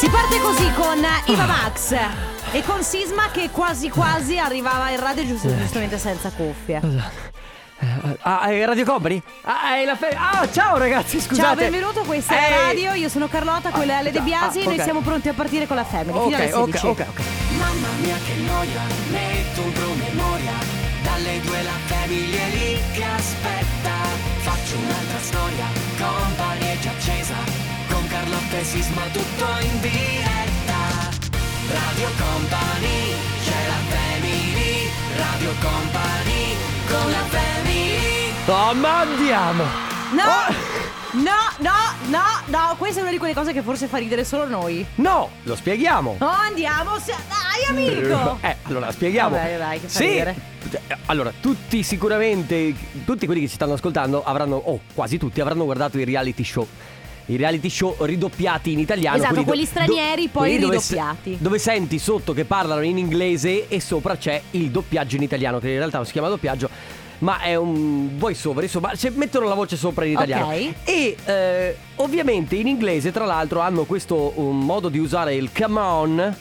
Si parte così con Iva Max e con Sisma che quasi quasi arrivava in radio giusto- giustamente senza cuffie. Ah, è Radio Company? Ah, è la fe- ah, ciao ragazzi, scusate. Ciao, benvenuto, questa è Ehi. Radio, io sono Carlotta, quella è Ale De Biasi Ah, e noi ok. siamo pronti a partire con la Family fino alle Ok, 16. ok, ok, ok. Mamma mia che noia, metto un promemoria Dalle due la famiglia è lì che aspetta Faccio un'altra storia, company è già accesa Con Carlotta e Sisma tutto in diretta Radio Company, c'è la family Radio Company, con la family Oh, ma andiamo. No! Oh. No, no, no, no, questa è una di quelle cose che forse fa ridere solo noi. No, lo spieghiamo. Oh, andiamo, se- dai amico! Eh, allora spieghiamo. Vabbè, dai, che fa Sì. ridere. Allora, tutti sicuramente, tutti quelli che ci stanno ascoltando avranno, o quasi tutti, avranno guardato i reality show. I reality show ridoppiati in italiano. Esatto, quelli quelli stranieri poi quelli dove ridoppiati. Dove, senti sotto che parlano in inglese e sopra c'è il doppiaggio in italiano, che in realtà non si chiama doppiaggio, ma è un voice over, insomma, cioè, mettono la voce sopra in italiano. Ok. E eh, ovviamente in inglese, tra l'altro, hanno questo un modo di usare il come on.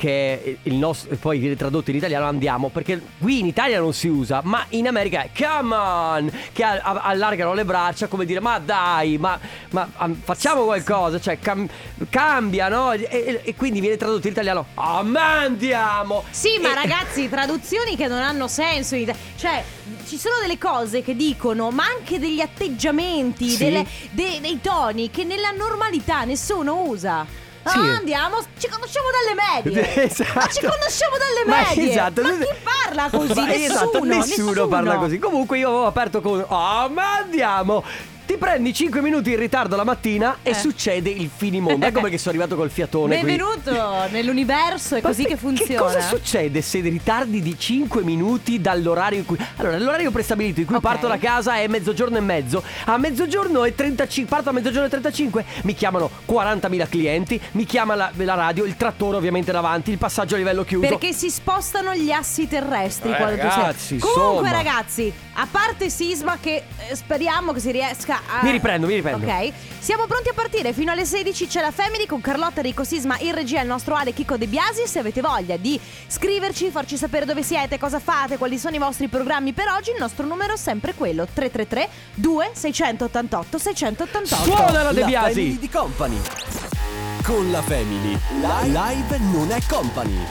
Che il nostro, poi viene tradotto in italiano andiamo, perché qui in Italia non si usa, ma in America è come on, che allargano le braccia come dire ma dai, ma, ma, facciamo qualcosa, cioè cam- cambia, no? E, e- e quindi viene tradotto in italiano, ah ma andiamo! Sì, ma E- ragazzi, traduzioni che non hanno senso. in Ita- Cioè, ci sono delle cose che dicono, ma anche degli atteggiamenti, Sì. delle- dei, dei toni che nella normalità nessuno usa. Ah, Sì. andiamo, ci conosciamo dalle medie. Esatto. Ma ci conosciamo dalle Ma medie. esatto. Ma chi parla così? Ma nessuno, esatto, nessuno, nessuno. parla così. Comunque io avevo aperto con Oh, ma andiamo! Ti prendi 5 minuti in ritardo la mattina e Eh. succede il finimondo. Ecco perché sono arrivato col fiatone qui. Benvenuto nell'universo, è Ma così pe- che funziona. Che cosa succede se ritardi di 5 minuti dall'orario in cui. Allora, l'orario prestabilito in cui Ok. parto da casa è mezzogiorno e mezzo. A mezzogiorno e 35. Parto a mezzogiorno e 35. Mi chiamano 40.000 clienti. Mi chiama la, la radio, il trattore ovviamente davanti, il passaggio a livello chiuso. Perché si spostano gli assi terrestri Eh, quando ragazzi, tu sei. Comunque, insomma. ragazzi, a parte sisma, che eh, speriamo che si riesca a. Mi riprendo, mi riprendo. Ok, siamo pronti a partire. Fino alle 16 c'è la Family con Carlotta Enrico Sisma in regia il nostro Ale Chico De Biasi. Se avete voglia di scriverci, farci sapere dove siete, cosa fate, quali sono i vostri programmi per oggi, il nostro numero è sempre quello: 333 2688 688. Suona la De La Biasi. family di Company. Con la family. Live non è company.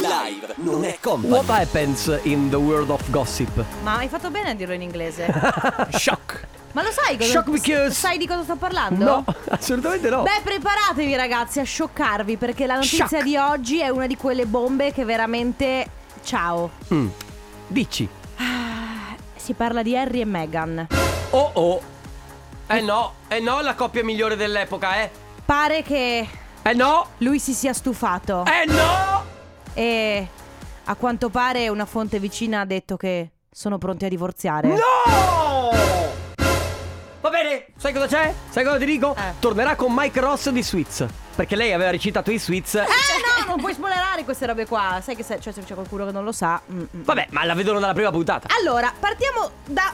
Live non è company. What happens in the world of gossip? Ma hai fatto bene a dirlo in inglese. Shock. Ma lo sai cosa Shock because- sai di cosa sto parlando? No, assolutamente no. Beh, preparatevi ragazzi a scioccarvi perché la notizia Shock. di oggi è una di quelle bombe che veramente... Ciao. Mm. Dici. Si parla di Harry e Meghan. Oh oh. Eh no, eh no, la coppia migliore dell'epoca, eh. Pare che Eh no, lui si sia stufato eh no. e a quanto pare una fonte vicina ha detto che sono pronti a divorziare. No! Sai cosa c'è? Sai cosa ti dico? Eh. Tornerà con Mike Ross di Sweets. Perché lei aveva recitato i Sweets. Eh no, non puoi spoilerare queste robe qua. Sai che se, cioè, se c'è qualcuno che non lo sa. mm, mm. Vabbè, ma la vedono dalla prima puntata. Allora, partiamo da.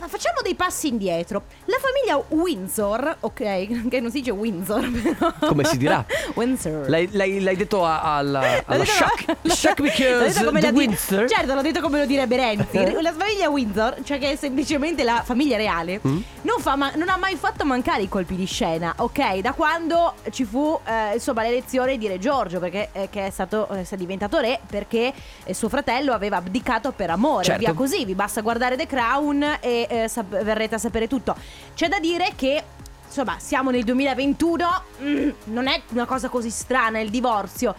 Ma Facciamo dei passi indietro. La famiglia Windsor, ok, che non si dice Windsor, però. Come si dirà? Windsor. L'hai, l'hai- l'hai detto a- alla, alla Shock l'ho because detto come the la di- Windsor. Certo, l'ho detto come lo direbbe Renzi. La famiglia Windsor, cioè che è semplicemente la famiglia reale, Mm? non, fa ma- non ha mai fatto mancare i colpi di scena, ok? Da quando ci fu eh, insomma l'elezione di Re Giorgio, perché eh, che è stato eh, è diventato re perché eh, suo fratello aveva abdicato per amore. Certo. Via così, vi basta guardare The Crown e eh, sap- verrete a sapere tutto. C'è da dire che insomma, siamo nel 2021, mm, non è una cosa così strana il divorzio.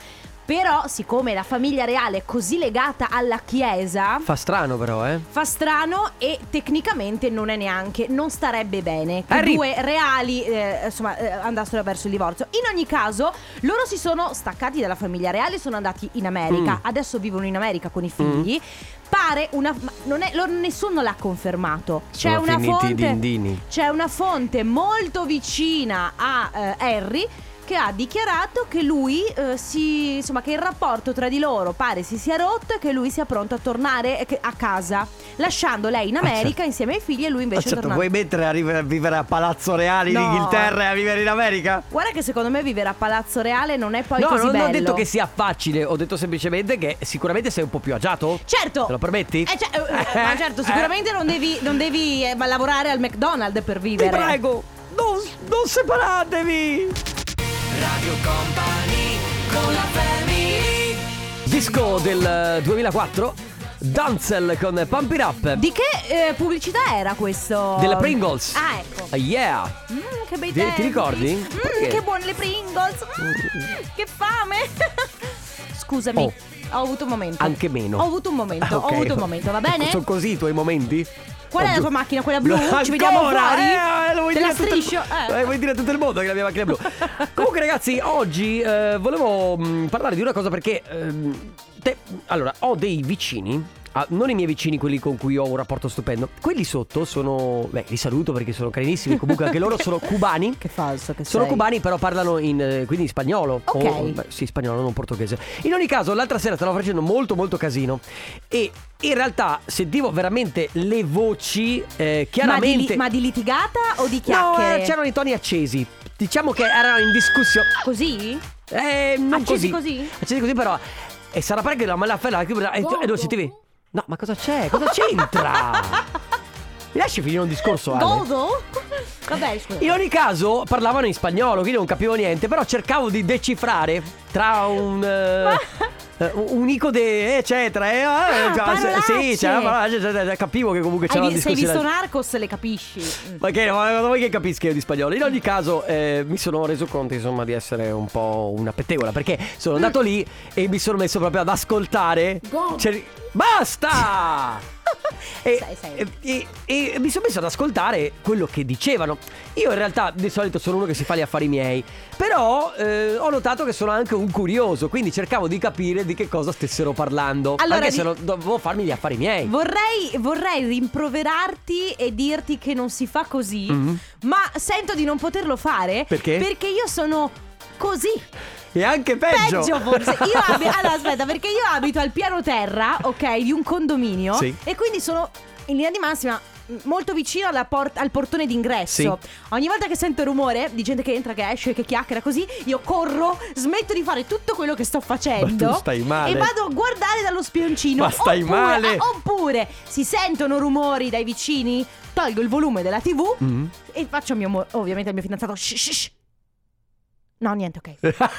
Però, siccome la famiglia reale è così legata alla chiesa, Fa strano però, eh. fa strano e tecnicamente non è neanche, non starebbe bene che Harry. due reali eh, insomma eh, andassero verso il divorzio. In ogni caso, loro si sono staccati dalla famiglia reale e sono andati in America. Mm. Adesso vivono in America con i figli. Pare una. Non è, nessuno l'ha confermato. C'è Sono una fonte. C'è una fonte molto vicina a eh, Harry che ha dichiarato che lui eh, si insomma che il rapporto tra di loro pare si sia rotto e che lui sia pronto a tornare eh, a casa, lasciando lei in America insieme ai figli e lui invece è certo, tornato. vuoi mettere a, vivere a Palazzo Reale No. in Inghilterra e a vivere in America? Guarda che secondo me vivere a Palazzo Reale non è poi no, così non bello. ho detto che sia facile, ho detto semplicemente che sicuramente sei un po' più agiato. Certo. Te lo permetti? Eh, cioè, eh, eh, ma certo, sicuramente non devi, non devi eh, lavorare al McDonald's per Ti vivere. prego, non, non separatevi! Radio Company con la family Disco del eh, 2004, Danzel con Pump It Up. Di che eh, pubblicità era questo? Delle Pringles. Ah, ecco. Ah, yeah! Mm, che bei Ti- ti tempi. ricordi? Mm, Perché? che buone le Pringles. Mm, che fame. Scusami. Oh. Ho avuto un momento. Anche meno. Ho avuto un momento. Ah, ok. Ho avuto un momento, va bene? Sono così i tuoi momenti? Qual è la tua macchina? Quella blu? Ancora? Ci vediamo fuori? Eh, lo vuoi Te la dire a tutto il- striscio? Eh. Eh, vuoi dire a tutto il mondo che la mia macchina è blu. Comunque ragazzi, oggi eh, volevo mh, parlare di una cosa perché ehm, te- allora, ho dei vicini ah, non i miei vicini, quelli con cui ho un rapporto stupendo. Quelli sotto sono. Beh, li saluto perché sono carinissimi. Comunque, anche loro sono cubani. Che falso che Sono sei. cubani, però parlano in, eh, quindi in spagnolo. Ok. O- beh, sì, spagnolo, non portoghese. In ogni caso, l'altra sera stavano facendo molto, molto casino. E in realtà sentivo veramente le voci, eh, Ma chiaramente. di, li- ma di litigata o di no, chiacchiere? eh, c'erano i toni accesi. Diciamo che erano in discussione. Così? Eh, non Accesi così. così? Accesi così, però. E sarà perché la malafella. E tu sentivi. No, ma cosa c'è? Cosa c'entra? Mi lasci finire un discorso, Ale? Godo? Vabbè, scusa. In ogni caso parlavano in spagnolo, quindi non capivo niente, però cercavo di decifrare tra un... eh, eh, un ico de eccetera e, Ah, eh, parolacce. sì c'era cioè, cioè, capivo che comunque c'era Hai, una vi- se hai discussione visto Narcos le capisci. Mm. ma che ma vuoi che capisca io di spagnolo in ogni caso eh, mi sono reso conto insomma di essere un po' una pettegola perché sono andato lì e mi sono messo proprio ad ascoltare Cioè, basta e, Sei, sei. e- e- e mi sono messo ad ascoltare quello che dicevano. Io in realtà di solito sono uno che si fa gli affari miei, però eh, ho notato che sono anche un curioso, quindi cercavo di capire di che cosa stessero parlando. Allora, anche di- se non- dovevo farmi gli affari miei. Vorrei, vorrei rimproverarti e dirti che non si fa così, Mhm. ma sento di non poterlo fare. Perché? Perché io sono così. E anche peggio. Peggio forse. Io abi- allora aspetta, perché io abito al piano terra, ok, di un condominio. Sì. E quindi sono in linea di massima molto vicino alla port- al portone d'ingresso. Ogni volta che sento rumore di gente che entra, che esce, che chiacchiera così, io corro, smetto di fare tutto quello che sto facendo. Ma stai male. E vado a guardare dallo spioncino. Ma stai Oppure- male. ah, oppure si sentono rumori dai vicini, tolgo il volume della TV Mm. e faccio mio ovviamente al mio fidanzato. Shh, shh, shh. No, niente, ok.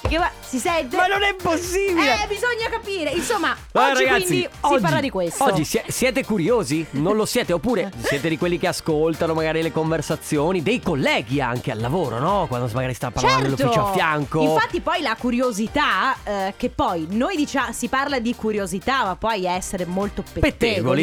Perché va- si sente. Ma non è possibile. Eh, bisogna capire. Insomma, Allora, oggi ragazzi, quindi oggi- si parla di questo. Oggi sie- siete curiosi? Non lo siete? Oppure siete di quelli che ascoltano magari le conversazioni dei colleghi anche al lavoro, no? Quando magari sta parlando Certo. nell'ufficio a fianco. Infatti poi la curiosità, eh, che poi noi diciamo, si parla di curiosità, ma poi essere molto pettegoli.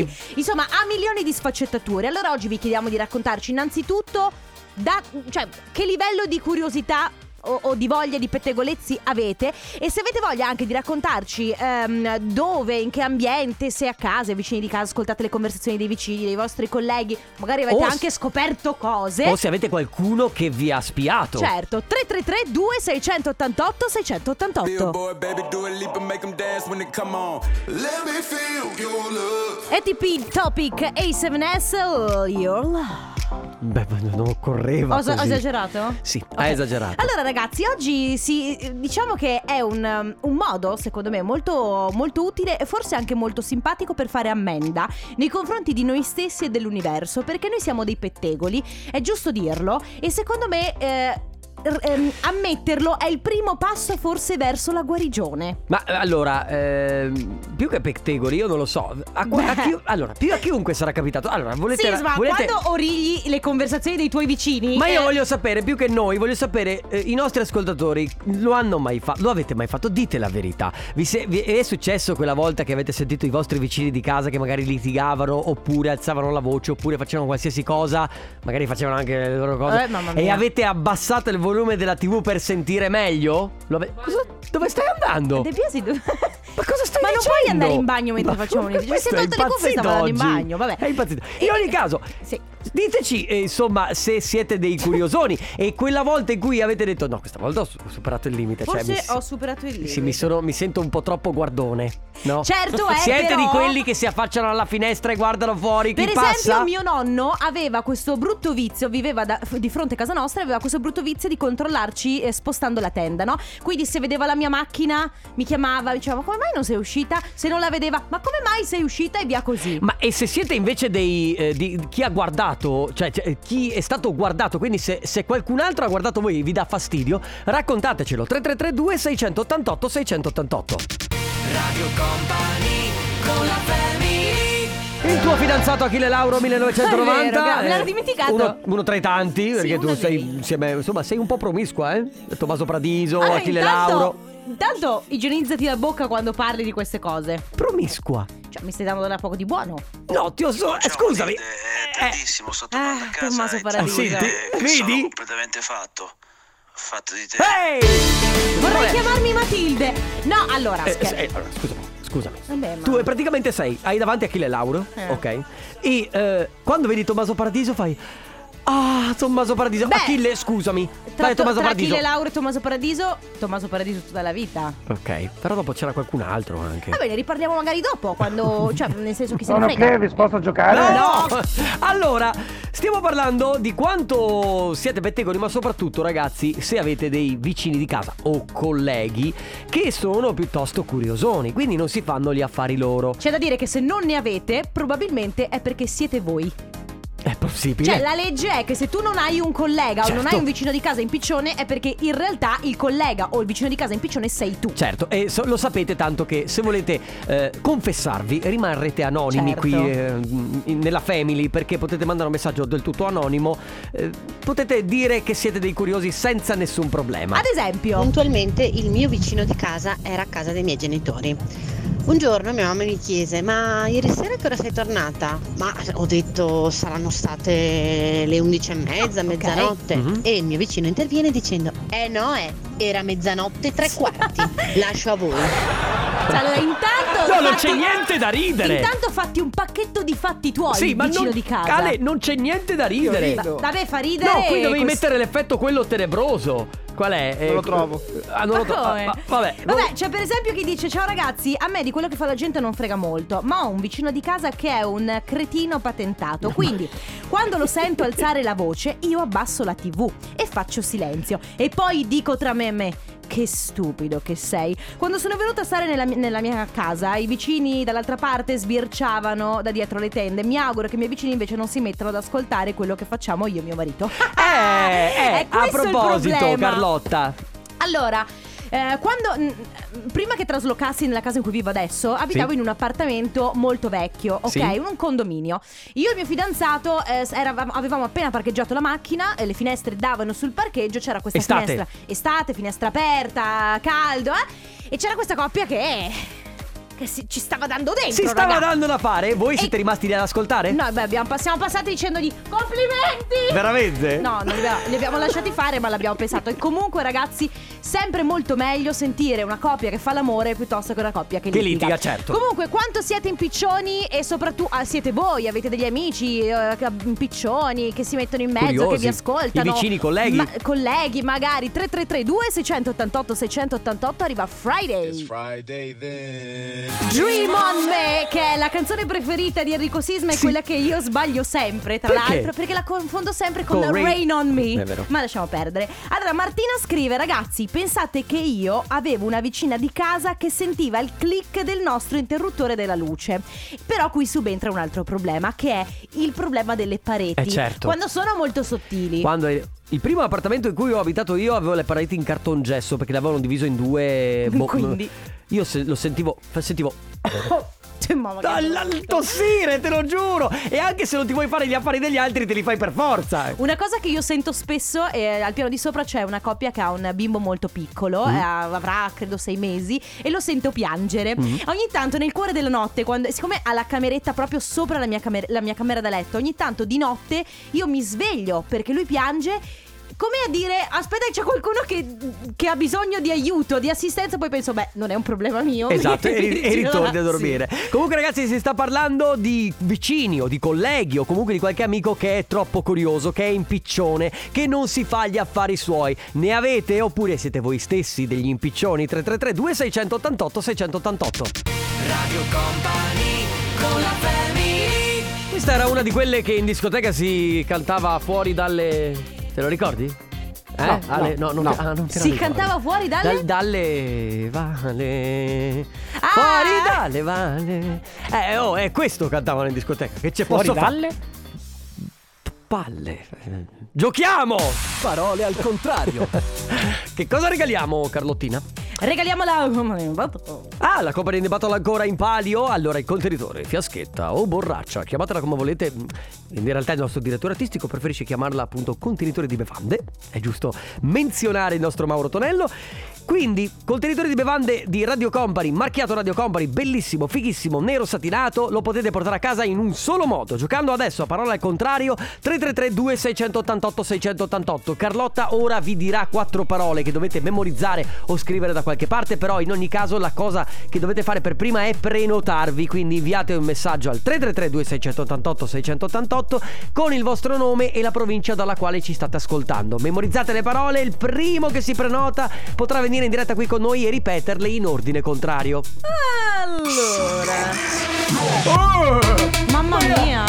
Pettegoli. Insomma, ha milioni di sfaccettature. Allora oggi vi chiediamo di raccontarci innanzitutto da, cioè, che livello di curiosità o, o di voglia di pettegolezzi avete e se avete voglia anche di raccontarci ehm, dove, in che ambiente, se a casa, vicini di casa, ascoltate le conversazioni dei vicini, dei vostri colleghi, magari avete O s- anche scoperto cose. O se avete qualcuno che vi ha spiato. Certo, 333 2688 688 Billboard, baby, do a leap and make 'em dance when they come on. Let me feel your love. ETP Topic A7S oh, Your Love. Beh, non occorreva. Ho, ho così. esagerato? Sì, Ok. hai esagerato. Allora ragazzi, oggi si, diciamo che è un, um, un modo, secondo me, molto, molto utile e forse anche molto simpatico per fare ammenda nei confronti di noi stessi e dell'universo, perché noi siamo dei pettegoli, è giusto dirlo, e secondo me... eh, ehm, ammetterlo è il primo passo forse verso la guarigione. Ma eh, allora, ehm, più che pettegoli, io non lo so. A, qua- a chi- allora, più a chiunque sarà capitato. Allora, volete. Sisma, volete... quando origli le conversazioni dei tuoi vicini... Ma io eh, voglio sapere, più che noi, voglio sapere, eh, i nostri ascoltatori lo hanno mai fatto? Lo avete mai fatto? Dite la verità. Vi, se- vi è successo quella volta che avete sentito i vostri vicini di casa che magari litigavano, oppure alzavano la voce, oppure facevano qualsiasi cosa, magari facevano anche le loro cose. Eh, e avete abbassato il volume della TV per sentire meglio? Ave- Cosa- Dove stai andando? De Biasi, tu- Ma cosa stai Ma non dicendo? puoi andare in bagno mentre Ma facciamo un questo Si è tolto le cuffie e stava andando in bagno, vabbè. È impazzito. In ogni caso, Sì. diteci eh, insomma se siete dei curiosoni e quella volta in cui avete detto no, questa volta ho su- superato il limite. Forse cioè, mi, ho superato il limite. sì, mi, sono- mi sento un po' troppo guardone. No? Certo è, Siete però- di quelli che si affacciano alla finestra e guardano fuori Per passa? esempio, mio nonno aveva questo brutto vizio, viveva da- di fronte a casa nostra, aveva questo brutto vizio di controllarci eh, spostando la tenda, no? Quindi se vedeva la mia macchina, mi chiamava, mi diceva: Ma come mai non sei uscita? Se non la vedeva, ma come mai sei uscita? E via così. Ma e se siete invece dei eh, di chi ha guardato, cioè, cioè, chi è stato guardato, quindi se, se qualcun altro ha guardato voi e vi dà fastidio, raccontatecelo 3332 688 688. Radio Company con la family Il tuo fidanzato Achille Lauro 1990 È vero, gra- me l'ero eh, dimenticato. Uno, uno tra i tanti, perché tu uno sei dei- insieme, insomma, sei un po' promiscua, eh? Tommaso Pradiso, Allora, Achille intanto- Lauro. Intanto igienizzati la bocca quando parli di queste cose. Promiscua? Cioè, mi stai dando da poco di buono. No, ti ho so- eh, scusami. È Eh, tardissimo, sto tornando Ah, a casa Tommaso e Paradiso. ti devo dire Senti, che sono vedi? completamente fatto. Fatto di te. Ehi! Vorrei Vabbè. chiamarmi Matilde. No, allora, Eh, scherzo. eh, allora, scusami, scusami. Vabbè, ma- Tu eh, praticamente sei, hai davanti Achille Lauro, Eh. ok? E eh, quando vedi Tommaso Paradiso fai Ah, Tommaso Paradiso. Beh, Achille, scusami. Tra, Dai, Tommaso tra Paradiso. Achille Lauro e Tommaso Paradiso, Tommaso Paradiso tutta la vita. Ok, però dopo c'era qualcun altro anche. Va bene, riparliamo magari dopo, quando. cioè, nel senso chi se Sono ne frega. Kevis, posso giocare? No! Allora, stiamo parlando di quanto siete pettegoli, ma soprattutto, ragazzi, se avete dei vicini di casa o colleghi che sono piuttosto curiosoni, quindi non si fanno gli affari loro. C'è da dire che se non ne avete, probabilmente è perché siete voi. È possibile? Cioè, la legge è che se tu non hai un collega o non Certo. hai un vicino di casa in piccione, è perché in realtà il collega o il vicino di casa in piccione sei tu. Certo, e so- lo sapete tanto che se volete eh, confessarvi rimarrete anonimi Certo. qui eh, in- nella family perché potete mandare un messaggio del tutto anonimo, eh, potete dire che siete dei curiosi senza nessun problema. Ad esempio, Puntualmente il mio vicino di casa era a casa dei miei genitori. Un giorno mia mamma mi chiese: Ma ieri sera che ora sei tornata? Ma ho detto saranno state le undici e mezza, mezzanotte. Mhm. E il mio vicino interviene dicendo: Eh no, eh, era mezzanotte e tre quarti. Lascio a voi. Cioè, allora, intanto. No, non fatti- c'è niente da ridere. Intanto fatti un pacchetto di fatti tuoi, sì, il ma vicino non, di casa. Ale, non c'è niente da ridere. Va- Vabbè, fa ridere. No, qui dovevi questo- mettere l'effetto quello tenebroso. Qual è? Non lo trovo. Ah, non Ma lo trovo. Ah, ah, vabbè. non- Vabbè, c'è per esempio chi dice Ciao ragazzi, a me di quello che fa la gente non frega molto Ma ho un vicino di casa che è un cretino patentato Quindi, quando lo sento alzare la voce Io abbasso la tv e faccio silenzio E poi dico tra me e me che stupido che sei. Quando sono venuta a stare nella, nella mia casa, i vicini dall'altra parte sbirciavano da dietro le tende. Mi auguro che i miei vicini invece non si mettano ad ascoltare quello che facciamo io e mio marito. Eh, eh, a proposito. Carlotta. Allora, eh, quando mm, prima che traslocassi nella casa in cui vivo adesso, abitavo Sì. in un appartamento molto vecchio, ok? Sì. Un condominio. Io e il mio fidanzato eh, eravamo- avevamo appena parcheggiato la macchina, e le finestre davano sul parcheggio, c'era questa Estate. finestra estate, finestra aperta, caldo, eh? E c'era questa coppia che che si- ci stava dando dentro, Si stava raga. dando da fare? Voi E- siete rimasti lì ad ascoltare? No, beh, abbiamo, siamo passati dicendogli complimenti! Veramente? No, non li abbiamo, li abbiamo lasciati fare, ma l'abbiamo pensato. E comunque, ragazzi, sempre molto meglio sentire una coppia che fa l'amore piuttosto che una coppia che, Che litiga, certo. Comunque, quanto siete impiccioni e soprattutto ah, siete voi, avete degli amici eh, che- impiccioni che si mettono in mezzo, Curiosi. che vi ascoltano. I vicini, colleghi. Ma- colleghi, magari 3332 688 688 arriva Friday. Dream on me, che è la canzone preferita di Enrico Sisma, è Sì. quella che io sbaglio sempre, tra Perché? l'altro, perché la confondo sempre con, Con Rain- Rain on Me. Ma lasciamo perdere. Allora, Martina scrive: Ragazzi, pensate che io avevo una vicina di casa che sentiva il click del nostro interruttore della luce. Però qui subentra un altro problema, che è il problema delle pareti. Eh, certo. Quando sono molto sottili. Quando è- il primo appartamento in cui ho abitato io avevo le pareti in cartongesso perché l'avevano diviso in due. boh, Quindi. Io se- lo sentivo. Sentivo. Cioè, mamma, che Dal brutto. tossire, te lo giuro! E anche se non ti vuoi fare gli affari degli altri, te li fai per forza. Una cosa che io sento spesso è al piano di sopra c'è una coppia che ha un bimbo molto piccolo, Mm. eh, avrà credo sei mesi, e lo sento piangere. Mm. Ogni tanto nel cuore della notte, quando, siccome ha la cameretta proprio sopra la mia, camer- la mia camera da letto, ogni tanto di notte io mi sveglio perché lui piange. Come a dire, aspetta, c'è qualcuno che, che ha bisogno di aiuto, di assistenza, poi penso, beh, non è un problema mio. Esatto, e, e Sì. ritorni a dormire. Comunque, ragazzi, si sta parlando di vicini o di colleghi o comunque di qualche amico che è troppo curioso, che è impiccione, che non si fa gli affari suoi. Ne avete oppure siete voi stessi degli impiccioni? 333 2688 688 Radio Company con la family Questa era una di quelle che in discoteca si cantava fuori dalle. Te lo ricordi? Eh? No, Ale- no, non no. te- ah, non te Si cantava fuori dalle... Dal- dalle valle Ah! Fuori dalle valle Eh oh è questo cantavano in discoteca Che c'è Fuori dalle? Palle Giochiamo Parole al contrario. Che cosa regaliamo Carlottina? Regaliamo la... Ah la Company di Battle ancora in palio? Allora il contenitore Fiaschetta o borraccia Chiamatela come volete. In realtà il nostro direttore artistico preferisce chiamarla appunto contenitore di bevande. È giusto menzionare il nostro Mauro Tonello quindi, contenitore di bevande di Radio Company, marchiato Radio Company, bellissimo, fighissimo, nero satinato, lo potete portare a casa in un solo modo, giocando adesso a parola al contrario 333 2688 688. Carlotta ora vi dirà quattro parole che dovete memorizzare o scrivere da qualche parte, però in ogni caso la cosa che dovete fare per prima è prenotarvi, quindi inviate un messaggio al 333 2688 688 con il vostro nome e la provincia dalla quale ci state ascoltando. Memorizzate le parole, il primo che si prenota potrà venire in diretta qui con noi e ripeterle in ordine contrario. Allora... Mamma mia!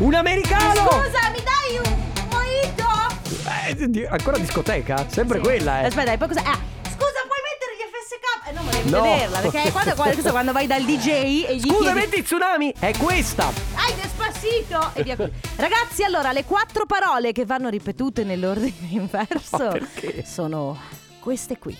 Un americano! Scusa, mi dai un mojito? Eh, ancora discoteca? Sempre quella, eh. Aspetta, e poi cosa... Ah, Eh, no, ma devi No. vederla, perché quando, quando, quando vai dal DJ e gli Scusa, chiedi... metti tsunami! È questa! Hai despacito! E via così. Ragazzi, allora, le quattro parole che vanno ripetute nell'ordine inverso sono queste qui.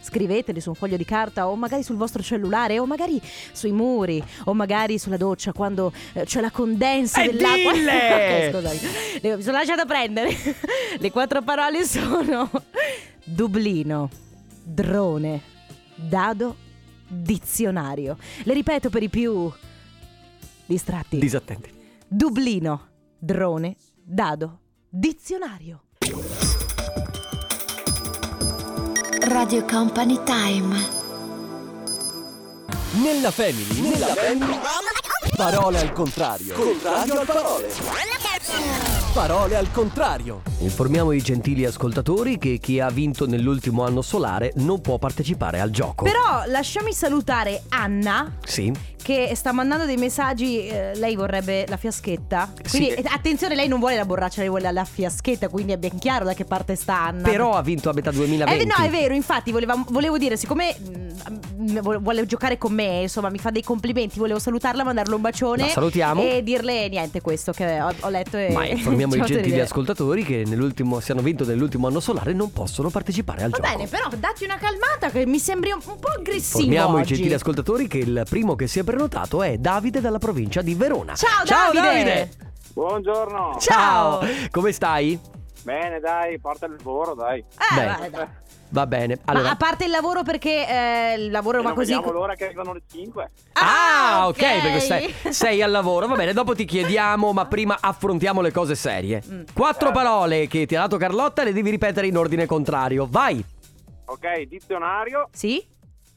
Scrivetele su un foglio di carta o magari sul vostro cellulare o magari sui muri o magari sulla doccia quando eh, c'è la condensa Eh, dell'acqua. dille! ok, scusami. Mi sono lasciata prendere. Le quattro parole sono Dublino, drone, dado, dizionario. Le ripeto per i più distratti. Disattenti. Dublino, drone, dado, dizionario. Radio Company Time. Nella family. Nella family. Parole al contrario. Contrario al parole. Parole al contrario. Informiamo i gentili ascoltatori che chi ha vinto nell'ultimo anno solare non può partecipare al gioco. Però lasciami salutare Anna Sì. che sta mandando dei messaggi, eh, lei vorrebbe la fiaschetta. Quindi Sì. eh, attenzione, lei non vuole la borraccia, lei vuole la fiaschetta, quindi è ben chiaro da che parte sta Anna. Però ha vinto a metà 2020. Eh, no, è vero, infatti voleva- volevo dire, siccome mm, vuole- vuole giocare con me, insomma, mi fa dei complimenti, volevo salutarla, mandarle un bacione. La salutiamo. E dirle niente questo che ho, ho letto e... Ma informiamo i gentili ridere. ascoltatori che nell'ultimo, se hanno vinto nell'ultimo anno solare non possono partecipare al Va gioco. bene, però datti una calmata che mi sembri un, un po' aggressivo Informiamo i gentili ascoltatori che il primo che si è prenotato è Davide dalla provincia di Verona. Ciao, Ciao Davide! Buongiorno. Ciao! Come stai? Bene, dai, porta il lavoro, dai. Eh, Beh, vabbè, dai. Va bene. Ma Allora, a parte il lavoro perché eh, il lavoro E va non così... vediamo l'ora che arrivano le 5. Ah, ok, ok. perché sei, sei al lavoro. Va bene, dopo ti chiediamo, ma prima affrontiamo le cose serie. Mm. Quattro parole che ti ha dato Carlotta le devi ripetere in ordine contrario. Vai. Ok, dizionario, Sì?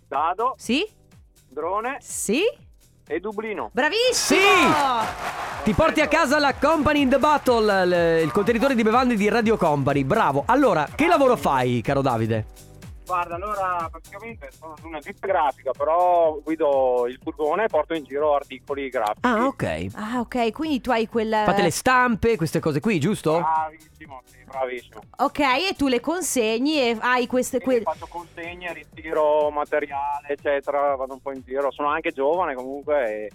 dado, Sì? drone Sì? E Dublino. Bravissimo! Sì! Ti porti a casa la Company in the Battle, il contenitore di bevande di Radio Company. Bravo. Allora, che lavoro fai, caro Davide? Guarda, allora praticamente sono su una ditta grafica, però guido il furgone e porto in giro articoli grafici. Ah, ok. Ah, ok, quindi tu hai quel... Fate le stampe, queste cose qui, giusto? Bravissimo, sì, bravissimo. Ok, e tu le consegni e hai queste... Quindi que- faccio consegne, ritiro materiale, eccetera, vado un po' in giro. Sono anche giovane comunque e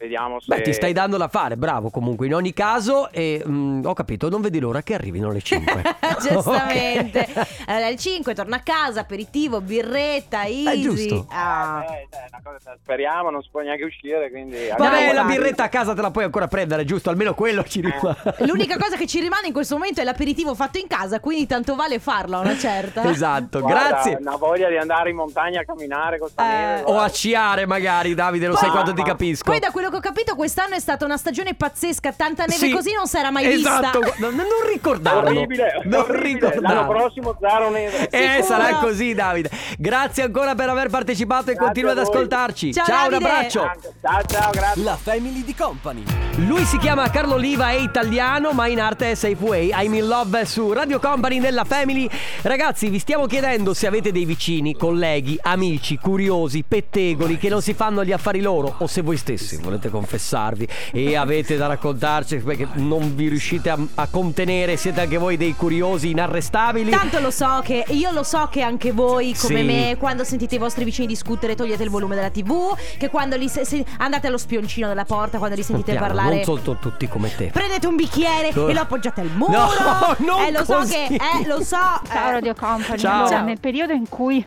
vediamo se... Beh, ti stai dando da fare, bravo comunque. In ogni caso, e, mm, ho capito, non vedi l'ora che arrivino le 5. Giustamente. Allora, alle 5 torno a casa, aperitivo, birretta, easy. giusto. Ah. Eh, una cosa- speriamo, non si può neanche uscire, quindi... Vabbè, la birretta a casa te la puoi ancora prendere, giusto? Almeno quello ci rimane. L'unica cosa che ci rimane in questo momento è l'aperitivo fatto in casa, quindi tanto vale farlo a una certa. Esatto, Guarda, grazie. Una voglia di andare in montagna a camminare con sta Eh. neve. O a sciare magari, Davide, lo sai Ma- quanto ti capisco. Poi da quello quello che ho capito, quest'anno è stata una stagione pazzesca. Tanta neve Sì, così non si era mai esatto, vista. No, non ricordarlo. Orribile, Non orribile. L'anno ricordarlo. prossimo zero neve. Eh, Sicuro. sarà così, Davide. Grazie ancora per aver partecipato e Grazie continua ad ascoltarci. Ciao, Ciao un abbraccio. Ciao, ciao, grazie. La Family di Company. Lui si chiama Carlo Oliva, è italiano, ma in arte è Safeway. I'm in love su Radio Company nella Family. Ragazzi, vi stiamo chiedendo se avete dei vicini, colleghi, amici, curiosi, pettegoli che non si fanno gli affari loro o se voi stessi volete confessarvi e avete da raccontarci perché non vi riuscite a, a contenere, siete anche voi dei curiosi inarrestabili. Tanto lo so che io lo so che anche voi come Sì. me quando sentite i vostri vicini discutere togliete il volume della TV, che quando li se- se- andate allo spioncino della porta quando li sentite Piano, parlare Non sono tutti come te. Prendete un bicchiere No. e lo appoggiate al muro. No, non eh, lo so così. che, eh, lo so. Ciao eh. Radio Company. Ciao. Allora, Ciao. nel periodo in cui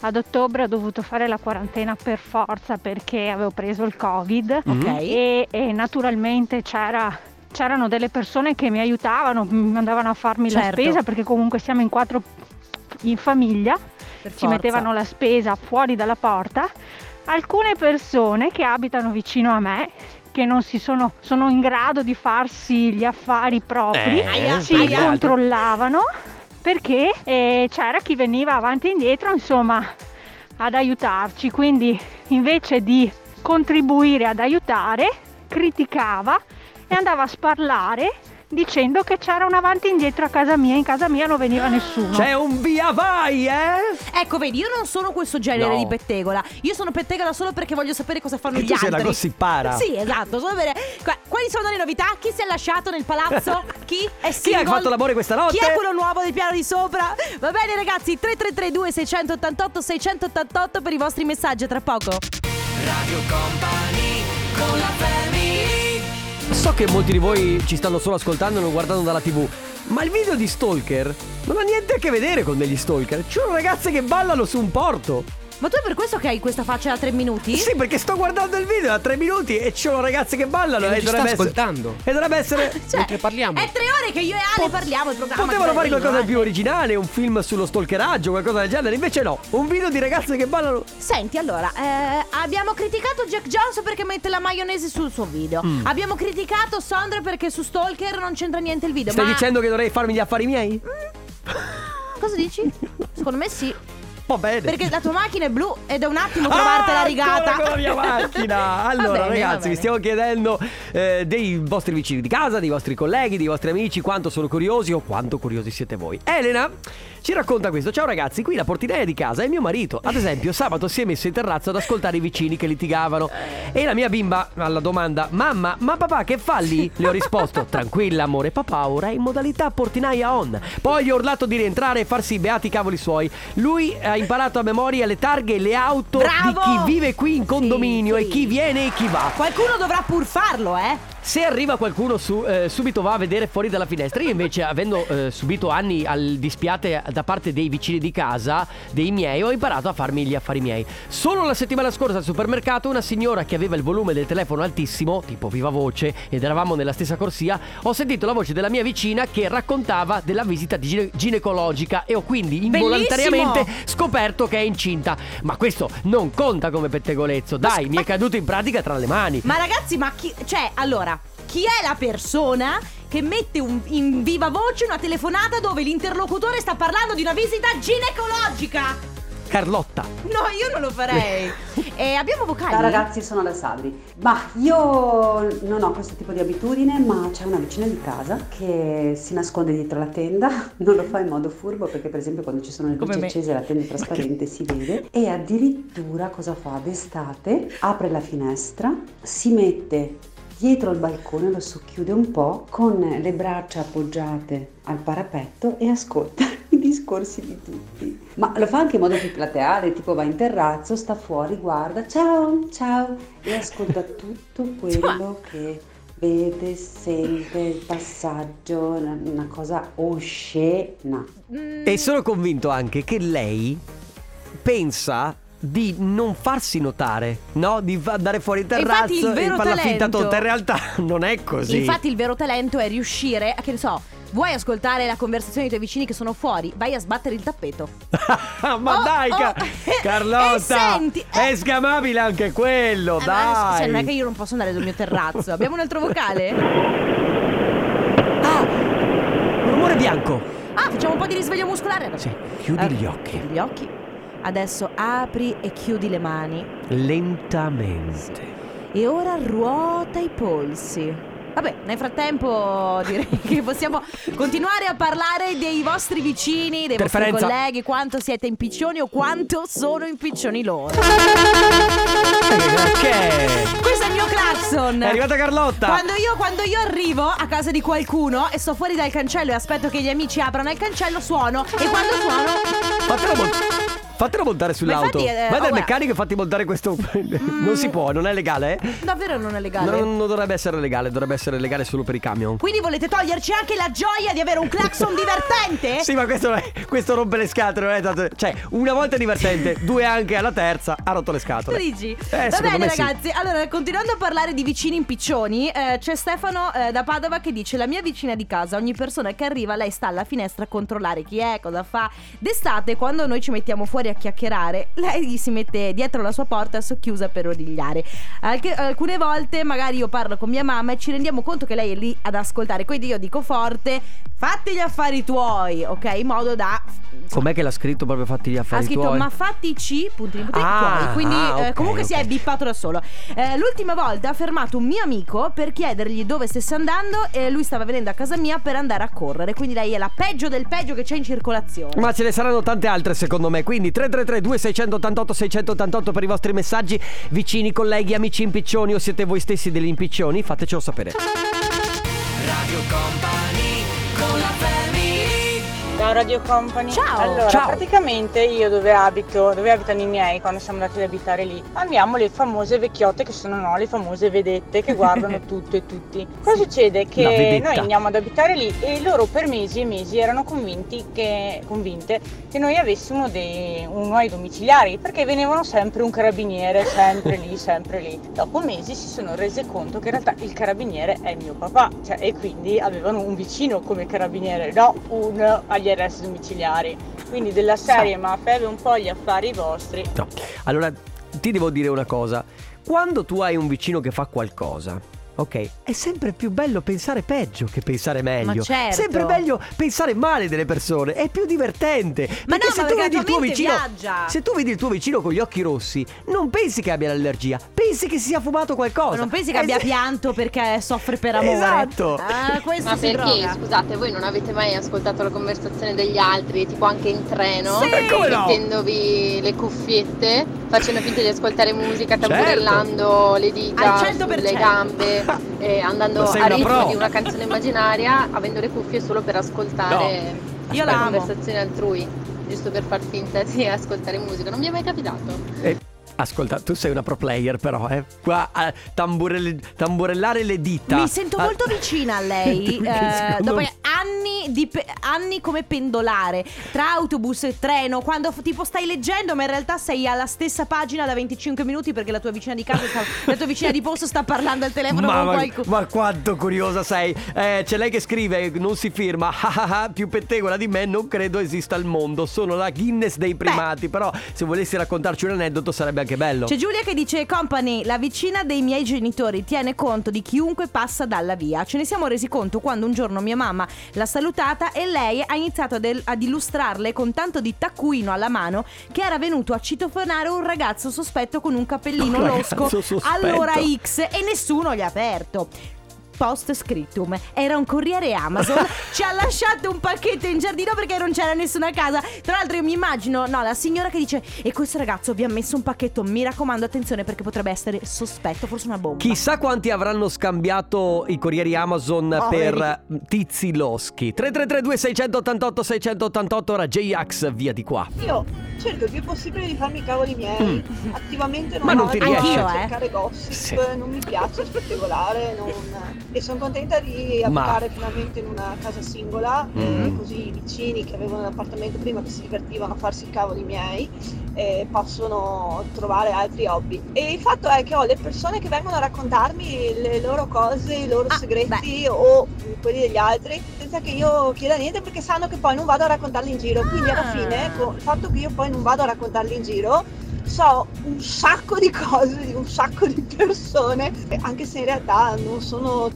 ad ottobre ho dovuto fare la quarantena per forza perché avevo preso il Covid Ok. e, e naturalmente c'era- c'erano delle persone che mi aiutavano, mi andavano a farmi la Certo. spesa perché comunque siamo in quattro in famiglia, Per ci forza. mettevano la spesa fuori dalla porta. Alcune persone che abitano vicino a me che non si sono, sono in grado di farsi gli affari propri Eh, ci aia. controllavano perché eh, c'era chi veniva avanti e indietro insomma ad aiutarci. Quindi invece di contribuire ad aiutare criticava e andava a sparlare dicendo che c'era un avanti e indietro a casa mia in casa mia non veniva nessuno C'è un via vai, eh? Ecco, vedi, io non sono questo genere No. di pettegola. Io sono pettegola solo perché voglio sapere cosa fanno E gli tu sei altri. la gossipara. Sì, esatto. Solo per... Qua- Quali sono le novità? Chi si è lasciato nel palazzo? Chi è Chi ha fatto l'amore questa notte? Chi è quello nuovo del piano di sopra? Va bene, ragazzi. 3332 688 688 per i vostri messaggi. a Tra poco. Radio Company con la family So che molti di voi ci stanno solo ascoltando e non guardando dalla TV. Ma il video di Stalker non ha niente a che vedere con degli stalker. Ci sono ragazze che ballano su un porto. Ma tu è per questo che hai questa faccia da tre minuti? Sì, perché sto guardando il video da tre minuti e ci sono ragazze che ballano. E e dovrebbe essere- ascoltando. E dovrebbe essere. Cioè, Mentre parliamo. È tre ore che io e Ale parliamo il programma. Potevano fare qualcosa di più originale, un film sullo stalkeraggio, qualcosa del genere. Invece no, un video di ragazze che ballano. Senti, allora, eh, abbiamo criticato Jack Johnson perché mette la maionese sul suo video. Mm. Abbiamo criticato Sondra perché su Stalker non c'entra niente il video. Stai ma dicendo che dovrei farmi gli affari miei? cosa dici? Secondo me sì. Va bene. Perché la tua macchina è blu ed è un attimo trovarti la Ah, rigata. con la mia macchina. Allora, bene, ragazzi, vi stiamo chiedendo eh, dei vostri vicini di casa, dei vostri colleghi, dei vostri amici, quanto sono curiosi o quanto curiosi siete voi. Elena ci racconta questo. Ciao ragazzi, qui la portineria di casa è mio marito. Ad esempio, sabato si è messo in terrazzo ad ascoltare i vicini che litigavano. E la mia bimba alla domanda: "Mamma, ma papà che fa lì?" Le ho risposto: "Tranquilla, amore, papà ora è in modalità portinaia on". Poi gli ho urlato di rientrare e farsi i beati cavoli suoi. Lui ha imparato a memoria le targhe e le auto Bravo! di chi vive qui in condominio Sì, e sì. chi viene e chi va. Qualcuno dovrà pur farlo, eh. Se arriva qualcuno su, eh, subito va a vedere fuori dalla finestra. Io invece, avendo eh, subito anni al dispiate da parte dei vicini di casa, dei miei, ho imparato a farmi gli affari miei. Solo la settimana scorsa al supermercato, una signora che aveva il volume del telefono altissimo, tipo viva voce, ed eravamo nella stessa corsia, ho sentito la voce della mia vicina che raccontava della visita gine- ginecologica e ho quindi involontariamente scoperto che è incinta. Ma questo non conta come pettegolezzo. Dai, mi è caduto in pratica tra le mani. Ma ragazzi, ma chi. Cioè, allora, chi è la persona che mette un- in viva voce una telefonata dove l'interlocutore sta parlando di una visita ginecologica? Carlotta. No, io non lo farei. e abbiamo vocali? Ciao ragazzi, sono Alessandri. Ma io non ho questo tipo di abitudine, ma c'è una vicina di casa che si nasconde dietro la tenda, non lo fa in modo furbo perché per esempio quando ci sono le Come luci me. accese la tenda è trasparente si vede e addirittura cosa fa d'estate? Apre la finestra, si mette dietro il balcone, lo socchiude un po' con le braccia appoggiate al parapetto e ascolta i discorsi di tutti. Ma lo fa anche in modo più plateale, tipo va in terrazzo, sta fuori, guarda, ciao, ciao, e ascolta tutto quello che vede, sente, il passaggio, una, una cosa oscena. E sono convinto anche che lei pensa di non farsi notare, no? Di andare fuori in terrazzo Infatti il vero e fare la finta talento- tonta. In realtà non è così. Infatti il vero talento è riuscire, a, che ne so, Vuoi ascoltare la conversazione dei tuoi vicini che sono fuori? Vai a sbattere il tappeto. Ma Oh, dai, oh, Ca- eh, Carlotta! e senti, eh. È sgamabile anche quello, Eh, ma dai! cioè, non è che io non posso andare sul mio terrazzo. Abbiamo un altro vocale? Un rumore bianco. Ah, facciamo un po' di risveglio muscolare. Sì, chiudi Eh, gli occhi. Chiudi gli occhi. Adesso apri e chiudi le mani. Lentamente. E ora ruota i polsi. Vabbè, nel frattempo direi che possiamo continuare a parlare dei vostri vicini, dei vostri colleghi, quanto siete impiccioni o quanto sono impiccioni loro. Che? Questo è il mio clacson. È arrivata Carlotta. Quando io, quando io arrivo a casa di qualcuno e sto fuori dal cancello e aspetto che gli amici aprano il cancello, suono. E quando suono. Fatelo, mon- fatelo montare sull'auto. eh, Vai dal oh, meccanico e fatti montare questo. non si può, non è legale. eh? Davvero non è legale. Non, non dovrebbe essere legale, dovrebbe essere legale solo per i camion. Quindi volete toglierci anche la gioia di avere un clacson divertente? Sì, ma questo, questo rompe le scatole, non è tanto. Cioè, una volta è divertente, due anche alla terza, ha rotto le scatole. dici? Eh, Va bene me sì. ragazzi, allora continuando a parlare di vicini impiccioni eh, C'è Stefano eh, da Padova che dice La mia vicina di casa, ogni persona che arriva Lei sta alla finestra a controllare chi è, cosa fa D'estate quando noi ci mettiamo fuori a chiacchierare Lei si mette dietro la sua porta socchiusa per odigliare Alche- Alcune volte magari io parlo con mia mamma E ci rendiamo conto che lei è lì ad ascoltare. Quindi io dico forte Fatti gli affari tuoi, ok? In modo da Com'è che l'ha scritto proprio fatti gli ha affari scritto tuoi? ma fatti C puntini puntini Ah, tuoi quindi ah, eh, ok, comunque si ok. è bippato da solo. Eh, l'ultima volta ha fermato un mio amico per chiedergli dove stesse andando e lui stava venendo a casa mia per andare a correre. Quindi lei è la peggio del peggio che c'è in circolazione. Ma ce ne saranno tante altre secondo me. Quindi 333 2688 688 per i vostri messaggi. Vicini, colleghi, amici impiccioni O siete voi stessi degli impiccioni Fatecelo sapere. Radio Company Ciao Radio Company. Ciao. Allora, Ciao. praticamente io dove abito, dove abitano i miei quando siamo andati ad abitare lì, abbiamo le famose vecchiotte che sono no, le famose vedette che guardano tutto e tutti. Cosa succede? Che noi andiamo ad abitare lì e loro per mesi e mesi erano convinti che, convinte che noi avessimo dei, uno ai domiciliari perché venivano sempre un carabiniere, sempre lì, sempre lì. Dopo mesi si sono rese conto che in realtà il carabiniere è mio papà, cioè, e quindi avevano un vicino come carabiniere, no un agli arresti domiciliari. Quindi della serie, ma fate un po' gli affari vostri. No. Allora, ti devo dire una cosa. Quando tu hai un vicino che fa qualcosa, ok, è sempre più bello pensare peggio che pensare meglio. certo. Sempre meglio pensare male delle persone, è più divertente. Ma perché no, se ma tu perché vedi il tuo vicino, viaggia. se tu vedi il tuo vicino con gli occhi rossi, non pensi che abbia l'allergia, pensi che si sia fumato qualcosa. Ma non pensi che Eh, abbia se- pianto perché soffre per amore Esatto. Ah, questo Ma si perché, droga. scusate, voi non avete mai ascoltato la conversazione degli altri, tipo anche in treno? Sì. Eh, come no? Mettendovi le cuffiette, facendo finta di ascoltare musica, Certo. tamburellando le dita Al 100%. sulle gambe, e andando a ritmo pro. di una canzone immaginaria, avendo le cuffie solo per ascoltare Io la conversazione altrui, giusto per far finta di ascoltare musica. Non mi è mai capitato. Eh, ascolta, tu sei una pro player però, eh. Qua a tamburell- tamburellare le dita. Mi sento Ah, molto vicina a lei. Eh, dopo anni, di pe- anni come pendolare tra autobus e treno, quando f- tipo stai leggendo, ma in realtà sei alla stessa pagina da 25 minuti perché la tua vicina di casa, sta- la tua vicina di posto sta parlando al telefono Ma, con ma- qualcuno. ma quanto curiosa sei Eh, C'è lei che scrive Non si firma ah, ah, ah, Più pettegola di me Non credo esista al mondo Sono la Guinness dei primati Però se volessi raccontarci un aneddoto Sarebbe anche bello C'è Giulia che dice Company, la vicina dei miei genitori tiene conto di chiunque passa dalla via. Ce ne siamo resi conto quando un giorno mia mamma l'ha salutata e lei ha iniziato ad, ad illustrarle con tanto di taccuino alla mano che era venuto a citofonare un ragazzo sospetto con un cappellino Un losco sospetto. all'ora X e nessuno gli ha aperto. Post scriptum era un corriere Amazon ci ha lasciato un pacchetto in giardino perché non c'era nessuna casa tra l'altro io mi immagino no la signora che dice e questo ragazzo vi ha messo un pacchetto mi raccomando attenzione perché potrebbe essere sospetto forse una bomba Chissà quanti avranno scambiato i corrieri Amazon Poveri. per mm, tizi loschi 3332 688 688 ora J-Ax via di qua io cerco il più possibile di farmi i cavoli miei. Attivamente non Ma non ti a riesce? cercare gossip, Sì. non mi piace spettacolare, non- e sono contenta di Ma- abitare finalmente in una casa singola, eh, Mhm. così i vicini che avevano l'appartamento prima che si divertivano a farsi i cavoli miei eh, possono trovare altri hobby. E il fatto è che ho le persone che vengono a raccontarmi le loro cose, i loro segreti o quelli degli altri, senza che io chieda niente perché sanno che poi non vado a raccontarli in giro. Quindi alla fine, con il fatto che io poi non vado a raccontarli in giro, so un sacco di cose di un sacco di persone, anche se in realtà non sono,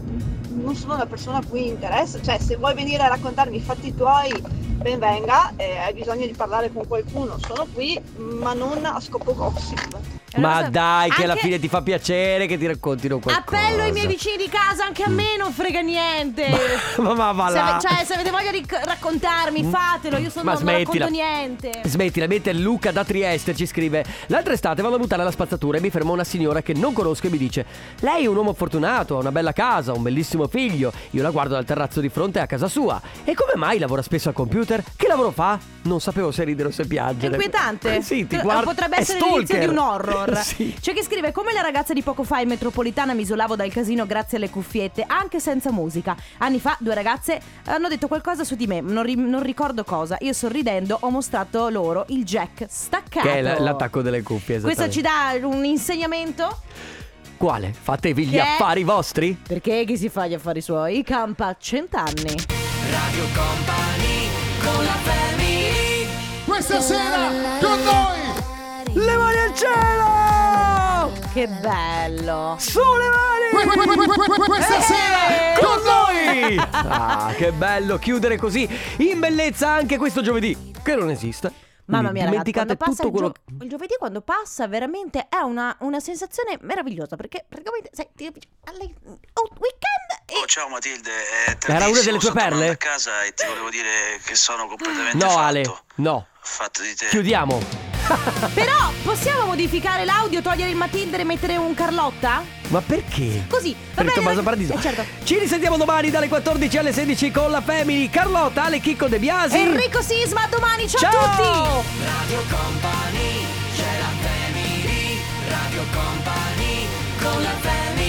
non sono una persona a cui interessa. Cioè, se vuoi venire a raccontarmi i fatti tuoi, ben venga, eh, hai bisogno di parlare con qualcuno, sono qui, ma non a scopo gossip. Ma dai, che alla anche- fine ti fa piacere che ti raccontino qualcosa. Appello ai miei vicini di casa, anche a me non frega niente. Ma, ma va Se là. cioè, se avete voglia di raccontarmi, fatelo. Io sono, Ma non smettila. racconto niente. Smettila, mentre Luca da Trieste ci scrive L'altra estate vado a buttare la spazzatura e mi ferma una signora che non conosco e mi dice Lei è un uomo fortunato, ha una bella casa, un bellissimo figlio Io la guardo dal terrazzo di fronte a casa sua E come mai lavora spesso al computer? Che lavoro fa? Non sapevo se ridere o se piangere Inquietante. Sì, ti guardo Potrebbe è essere l'inizio di un horror. Sì. C'è chi scrive: Come la ragazza di poco fa in metropolitana mi isolavo dal casino grazie alle cuffiette, anche senza musica. Anni fa, due ragazze hanno detto qualcosa su di me, non, ri- non ricordo cosa. Io sorridendo ho mostrato loro il jack staccato. Che è l- l'attacco delle cuffie Questo ci dà un insegnamento? Quale? Fatevi gli Che affari vostri? Perché chi si fa gli affari suoi campa cent'anni. Radio Company con la family Questa sera con noi Le mani al cielo! Che bello! Sulle mani! Questa sera con noi! Ah, che bello chiudere così in bellezza anche questo giovedì, che non esiste. Mamma mia, ragazzi, quando passa tutto quello il, gio- il giovedì quando passa veramente è una, una sensazione meravigliosa perché praticamente sai, ti alle- oh, weekend Oh, ciao Matilde, è Era una delle tue perle? a casa e ti volevo dire che sono completamente No, fatto. Ale, no. Fatto di te. Chiudiamo. Però possiamo modificare l'audio, togliere il Matilde e mettere un Carlotta? Ma perché? Così, va Per bene, Tommaso Paradiso. eh, certo. Ci risentiamo domani dalle 14 alle 16 con la Family. Carlotta, Ale Chicco De Biasi. Enrico Sisma, domani, ciao, a tutti. Ciao! tutti! Radio Company, con la family.